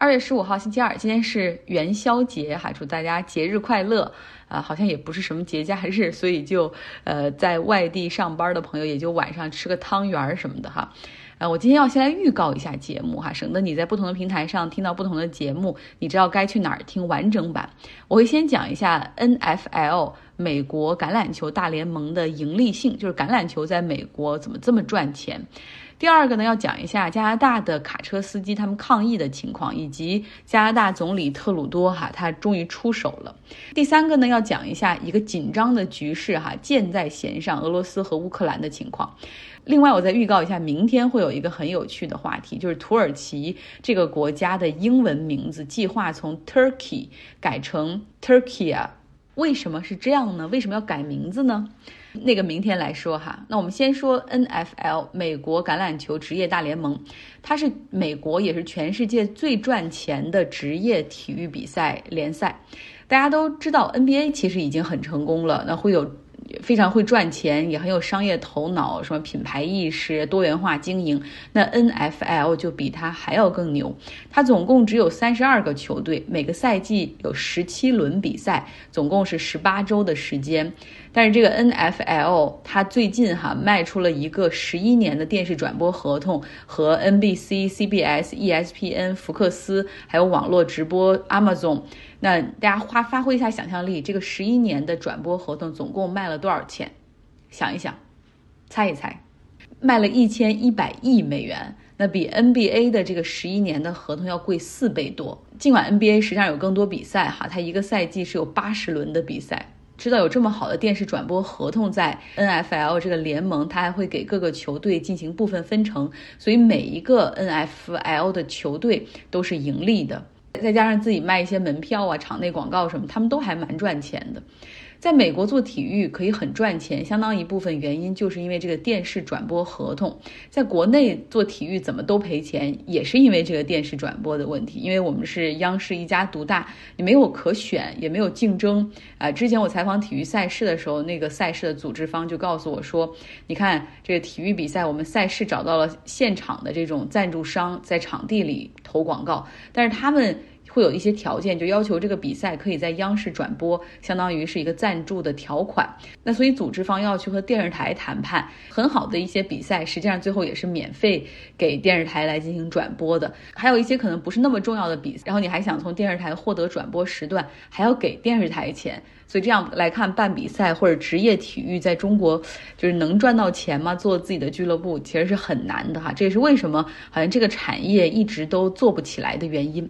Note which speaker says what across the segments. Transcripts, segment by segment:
Speaker 1: 二月十五号星期二，今天是元宵节哈，祝大家节日快乐啊！好像也不是什么节假日，所以就呃在外地上班的朋友也就晚上吃个汤圆儿什么的哈。呃，我今天要先来预告一下节目哈，省得你在不同的平台上听到不同的节目，你知道该去哪儿听完整版。我会先讲一下 NFL 美国橄榄球大联盟的盈利性，就是橄榄球在美国怎么这么赚钱。第二个呢，要讲一下加拿大的卡车司机他们抗议的情况，以及加拿大总理特鲁多哈他终于出手了。第三个呢，要讲一下一个紧张的局势哈，箭在弦上，俄罗斯和乌克兰的情况。另外，我再预告一下，明天会有一个很有趣的话题，就是土耳其这个国家的英文名字计划从 Turkey 改成 Turkey 啊。为什么是这样呢？为什么要改名字呢？那个明天来说哈。那我们先说 NFL 美国橄榄球职业大联盟，它是美国也是全世界最赚钱的职业体育比赛联赛。大家都知道 NBA 其实已经很成功了，那会有。非常会赚钱，也很有商业头脑，什么品牌意识、多元化经营。那 NFL 就比他还要更牛。它总共只有三十二个球队，每个赛季有十七轮比赛，总共是十八周的时间。但是这个 NFL 它最近哈卖出了一个十一年的电视转播合同，和 NBC、CBS、ESPN、福克斯，还有网络直播 Amazon。那大家花发挥一下想象力，这个十一年的转播合同总共卖了多少钱？想一想，猜一猜，卖了一千一百亿美元，那比 NBA 的这个十一年的合同要贵四倍多。尽管 NBA 实际上有更多比赛哈，它一个赛季是有八十轮的比赛。知道有这么好的电视转播合同在 NFL 这个联盟，它还会给各个球队进行部分分成，所以每一个 NFL 的球队都是盈利的。再加上自己卖一些门票啊、场内广告什么，他们都还蛮赚钱的。在美国做体育可以很赚钱，相当一部分原因就是因为这个电视转播合同。在国内做体育怎么都赔钱，也是因为这个电视转播的问题。因为我们是央视一家独大，你没有可选，也没有竞争啊。之前我采访体育赛事的时候，那个赛事的组织方就告诉我说：“你看这个体育比赛，我们赛事找到了现场的这种赞助商，在场地里投广告，但是他们。”会有一些条件，就要求这个比赛可以在央视转播，相当于是一个赞助的条款。那所以组织方要去和电视台谈判，很好的一些比赛，实际上最后也是免费给电视台来进行转播的。还有一些可能不是那么重要的比赛，然后你还想从电视台获得转播时段，还要给电视台钱。所以这样来看，办比赛或者职业体育在中国就是能赚到钱吗？做自己的俱乐部其实是很难的哈。这也是为什么好像这个产业一直都做不起来的原因。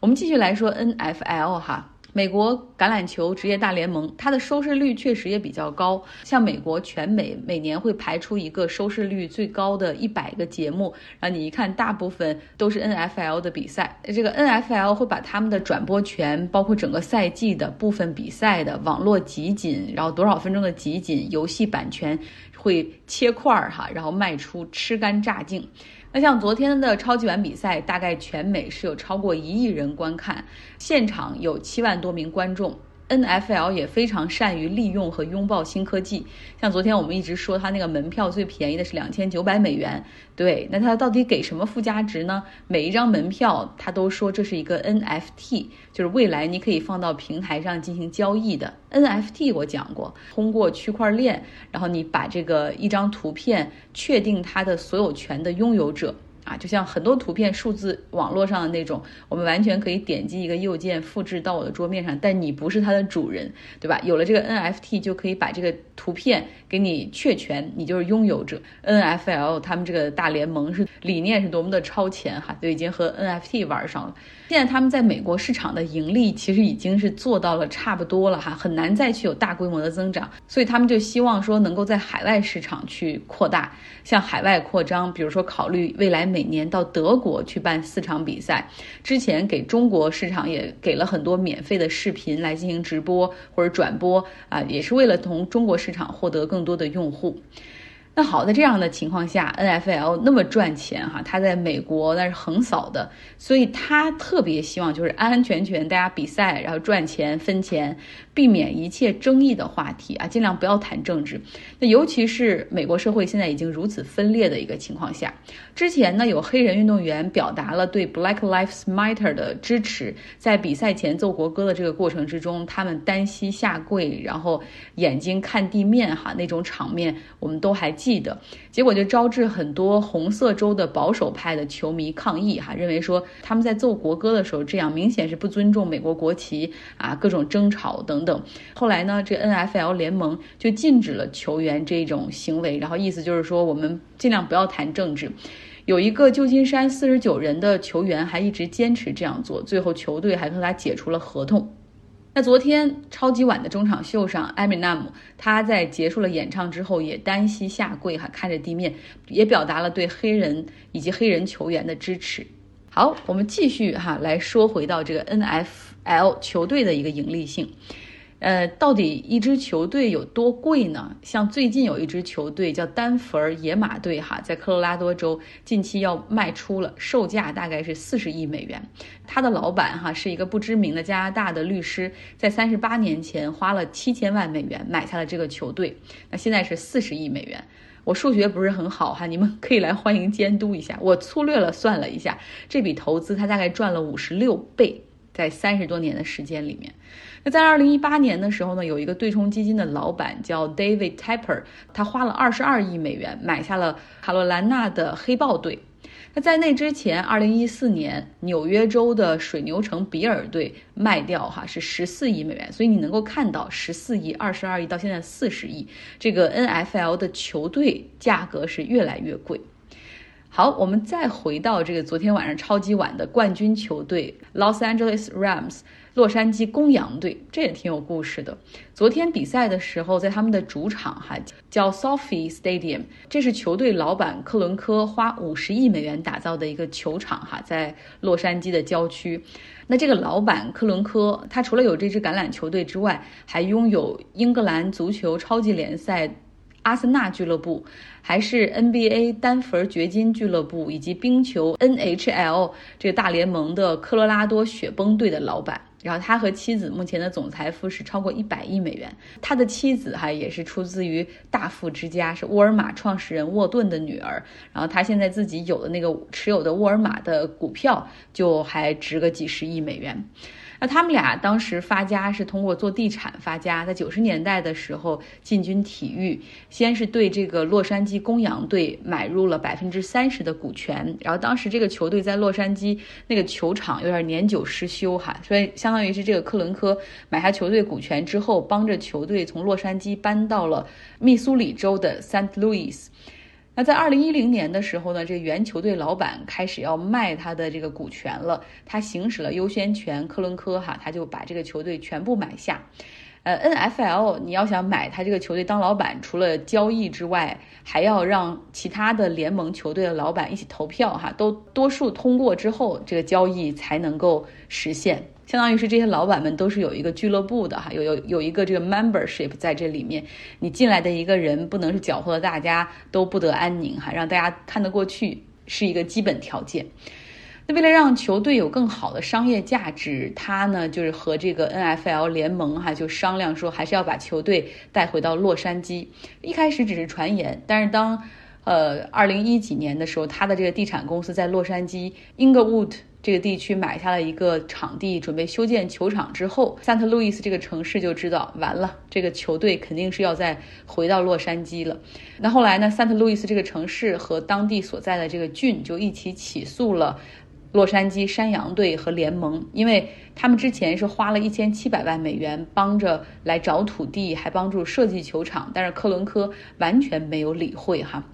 Speaker 1: 我们继续来说 NFL 哈，美国橄榄球职业大联盟，它的收视率确实也比较高。像美国全美每年会排出一个收视率最高的一百个节目，然后你一看，大部分都是 NFL 的比赛。这个 NFL 会把他们的转播权，包括整个赛季的部分比赛的网络集锦，然后多少分钟的集锦，游戏版权会切块儿哈，然后卖出吃干榨净。那像昨天的超级碗比赛，大概全美是有超过一亿人观看，现场有七万多名观众。NFL 也非常善于利用和拥抱新科技，像昨天我们一直说它那个门票最便宜的是两千九百美元，对，那它到底给什么附加值呢？每一张门票它都说这是一个 NFT，就是未来你可以放到平台上进行交易的 NFT。我讲过，通过区块链，然后你把这个一张图片确定它的所有权的拥有者。啊，就像很多图片数字网络上的那种，我们完全可以点击一个右键复制到我的桌面上，但你不是它的主人，对吧？有了这个 NFT，就可以把这个图片给你确权，你就是拥有者。NFL 他们这个大联盟是理念是多么的超前哈，就已经和 NFT 玩上了。现在他们在美国市场的盈利其实已经是做到了差不多了哈，很难再去有大规模的增长，所以他们就希望说能够在海外市场去扩大，向海外扩张，比如说考虑未来美每年到德国去办四场比赛，之前给中国市场也给了很多免费的视频来进行直播或者转播啊，也是为了从中国市场获得更多的用户。那好，在这样的情况下，NFL 那么赚钱哈，他在美国那是横扫的，所以他特别希望就是安安全全大家比赛，然后赚钱分钱，避免一切争议的话题啊，尽量不要谈政治。那尤其是美国社会现在已经如此分裂的一个情况下，之前呢有黑人运动员表达了对 Black Lives Matter 的支持，在比赛前奏国歌的这个过程之中，他们单膝下跪，然后眼睛看地面，哈，那种场面我们都还记得。结果就招致很多红色州的保守派的球迷抗议，哈，认为说他们在奏国歌的时候这样明显是不尊重美国国旗啊，各种争吵等等。等后来呢，这 NFL 联盟就禁止了球员这种行为，然后意思就是说我们尽量不要谈政治。有一个旧金山四十九人的球员还一直坚持这样做，最后球队还和他解除了合同。那昨天超级碗的中场秀上，艾米纳姆他在结束了演唱之后也单膝下跪，哈，看着地面，也表达了对黑人以及黑人球员的支持。好，我们继续哈来说回到这个 NFL 球队的一个盈利性。呃，到底一支球队有多贵呢？像最近有一支球队叫丹佛野马队，哈，在科罗拉多州近期要卖出了，售价大概是四十亿美元。他的老板哈是一个不知名的加拿大的律师，在三十八年前花了七千万美元买下了这个球队，那现在是四十亿美元。我数学不是很好哈，你们可以来欢迎监督一下。我粗略了算了一下，这笔投资他大概赚了五十六倍，在三十多年的时间里面。那在二零一八年的时候呢，有一个对冲基金的老板叫 David Tepper，他花了二十二亿美元买下了卡罗兰纳的黑豹队。那在那之前，二零一四年纽约州的水牛城比尔队卖掉哈是十四亿美元，所以你能够看到十四亿、二十二亿到现在四十亿，这个 NFL 的球队价格是越来越贵。好，我们再回到这个昨天晚上超级碗的冠军球队 Los Angeles Rams。洛杉矶公羊队，这也挺有故事的。昨天比赛的时候，在他们的主场哈叫 Sophie Stadium，这是球队老板克伦科花五十亿美元打造的一个球场哈，在洛杉矶的郊区。那这个老板克伦科，他除了有这支橄榄球队之外，还拥有英格兰足球超级联赛。阿森纳俱乐部，还是 NBA 丹佛掘金俱乐部，以及冰球 NHL 这个大联盟的科罗拉多雪崩队的老板。然后他和妻子目前的总财富是超过一百亿美元。他的妻子哈也是出自于大富之家，是沃尔玛创始人沃顿的女儿。然后他现在自己有的那个持有的沃尔玛的股票，就还值个几十亿美元。那他们俩当时发家是通过做地产发家，在九十年代的时候进军体育，先是对这个洛杉矶公羊队买入了百分之三十的股权，然后当时这个球队在洛杉矶那个球场有点年久失修哈，所以相当于是这个克伦科买下球队股权之后，帮着球队从洛杉矶搬到了密苏里州的 Saint Louis。那在二零一零年的时候呢，这个原球队老板开始要卖他的这个股权了，他行使了优先权，克伦科哈他就把这个球队全部买下。呃，N F L 你要想买他这个球队当老板，除了交易之外，还要让其他的联盟球队的老板一起投票哈，都多数通过之后，这个交易才能够实现。相当于是这些老板们都是有一个俱乐部的哈，有有有一个这个 membership 在这里面，你进来的一个人不能是搅和的大家都不得安宁哈，让大家看得过去是一个基本条件。那为了让球队有更好的商业价值，他呢就是和这个 NFL 联盟哈就商量说，还是要把球队带回到洛杉矶。一开始只是传言，但是当呃二零一几年的时候，他的这个地产公司在洛杉矶 Inglewood。这个地区买下了一个场地，准备修建球场之后，萨特路易斯这个城市就知道完了，这个球队肯定是要再回到洛杉矶了。那后来呢，萨特路易斯这个城市和当地所在的这个郡就一起起诉了洛杉矶山羊队和联盟，因为他们之前是花了一千七百万美元帮着来找土地，还帮助设计球场，但是克伦科完全没有理会哈。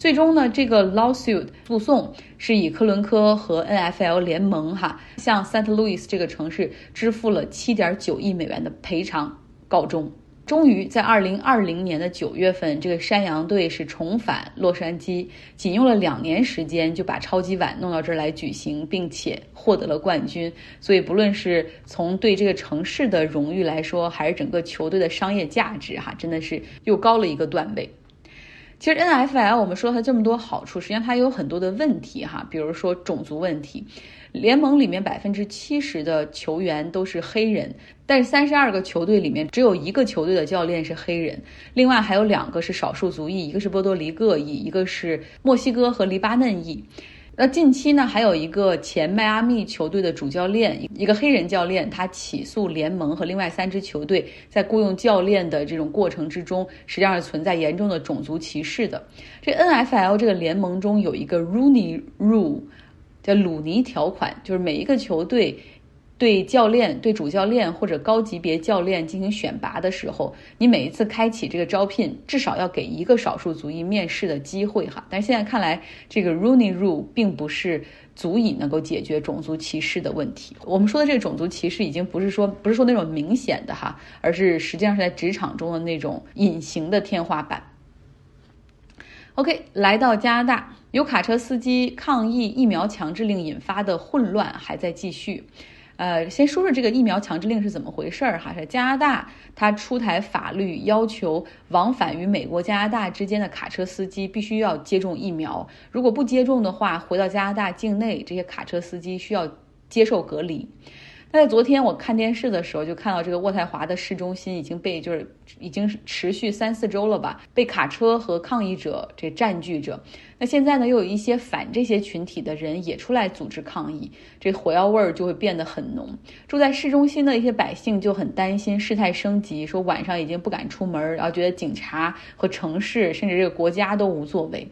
Speaker 1: 最终呢，这个 lawsuit 诉讼是以科伦科和 NFL 联盟哈向 Saint Louis 这个城市支付了七点九亿美元的赔偿告终。终于在二零二零年的九月份，这个山羊队是重返洛杉矶，仅用了两年时间就把超级碗弄到这儿来举行，并且获得了冠军。所以不论是从对这个城市的荣誉来说，还是整个球队的商业价值哈，真的是又高了一个段位。其实 NFL 我们说它这么多好处，实际上它有很多的问题哈，比如说种族问题。联盟里面百分之七十的球员都是黑人，但是三十二个球队里面只有一个球队的教练是黑人，另外还有两个是少数族裔，一个是波多黎各裔，一个是墨西哥和黎巴嫩裔。那近期呢，还有一个前迈阿密球队的主教练，一个黑人教练，他起诉联盟和另外三支球队在雇佣教练的这种过程之中，实际上是存在严重的种族歧视的。这 NFL 这个联盟中有一个 Rooney Rule。叫鲁尼条款，就是每一个球队对教练、对主教练或者高级别教练进行选拔的时候，你每一次开启这个招聘，至少要给一个少数族裔面试的机会哈。但是现在看来，这个 Rooney Rule 并不是足以能够解决种族歧视的问题。我们说的这个种族歧视，已经不是说不是说那种明显的哈，而是实际上是在职场中的那种隐形的天花板。OK，来到加拿大，有卡车司机抗议疫苗强制令引发的混乱还在继续。呃，先说说这个疫苗强制令是怎么回事儿哈？是加拿大它出台法律，要求往返于美国、加拿大之间的卡车司机必须要接种疫苗，如果不接种的话，回到加拿大境内，这些卡车司机需要接受隔离。那在昨天我看电视的时候，就看到这个渥太华的市中心已经被就是已经持续三四周了吧，被卡车和抗议者这占据着。那现在呢，又有一些反这些群体的人也出来组织抗议，这火药味儿就会变得很浓。住在市中心的一些百姓就很担心事态升级，说晚上已经不敢出门，然后觉得警察和城市甚至这个国家都无作为。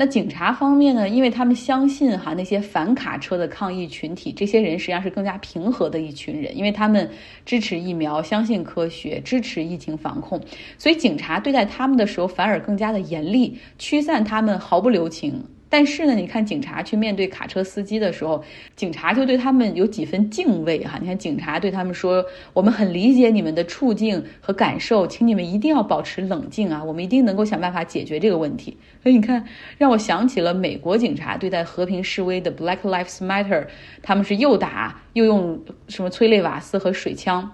Speaker 1: 那警察方面呢？因为他们相信哈那些反卡车的抗议群体，这些人实际上是更加平和的一群人，因为他们支持疫苗，相信科学，支持疫情防控，所以警察对待他们的时候反而更加的严厉，驱散他们毫不留情。但是呢，你看警察去面对卡车司机的时候，警察就对他们有几分敬畏哈。你看警察对他们说：“我们很理解你们的处境和感受，请你们一定要保持冷静啊，我们一定能够想办法解决这个问题。”所以你看，让我想起了美国警察对待和平示威的 Black Lives Matter，他们是又打又用什么催泪瓦斯和水枪。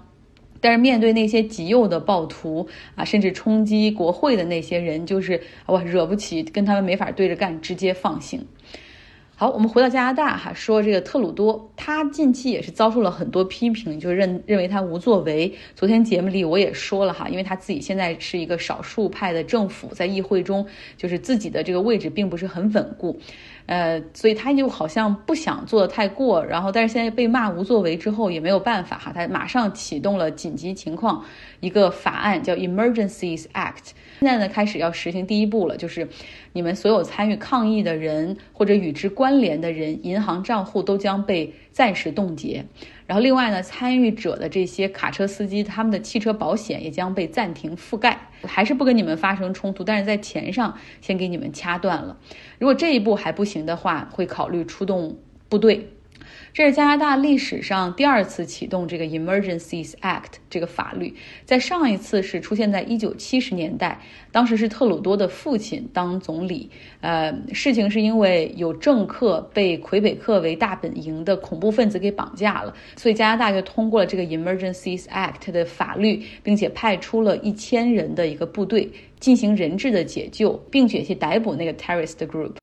Speaker 1: 但是面对那些极右的暴徒啊，甚至冲击国会的那些人，就是哇惹不起，跟他们没法对着干，直接放行。好，我们回到加拿大哈，说这个特鲁多，他近期也是遭受了很多批评，就认认为他无作为。昨天节目里我也说了哈，因为他自己现在是一个少数派的政府，在议会中就是自己的这个位置并不是很稳固。呃，所以他就好像不想做的太过，然后但是现在被骂无作为之后也没有办法哈，他马上启动了紧急情况一个法案，叫 Emergencies Act。现在呢，开始要实行第一步了，就是你们所有参与抗议的人或者与之关联的人，银行账户都将被暂时冻结。然后另外呢，参与者的这些卡车司机，他们的汽车保险也将被暂停覆盖。还是不跟你们发生冲突，但是在钱上先给你们掐断了。如果这一步还不行的话，会考虑出动部队。这是加拿大历史上第二次启动这个 Emergencies Act 这个法律，在上一次是出现在一九七十年代，当时是特鲁多的父亲当总理。呃，事情是因为有政客被魁北克为大本营的恐怖分子给绑架了，所以加拿大就通过了这个 Emergencies Act 的法律，并且派出了一千人的一个部队进行人质的解救，并且去逮捕那个 terrorist group。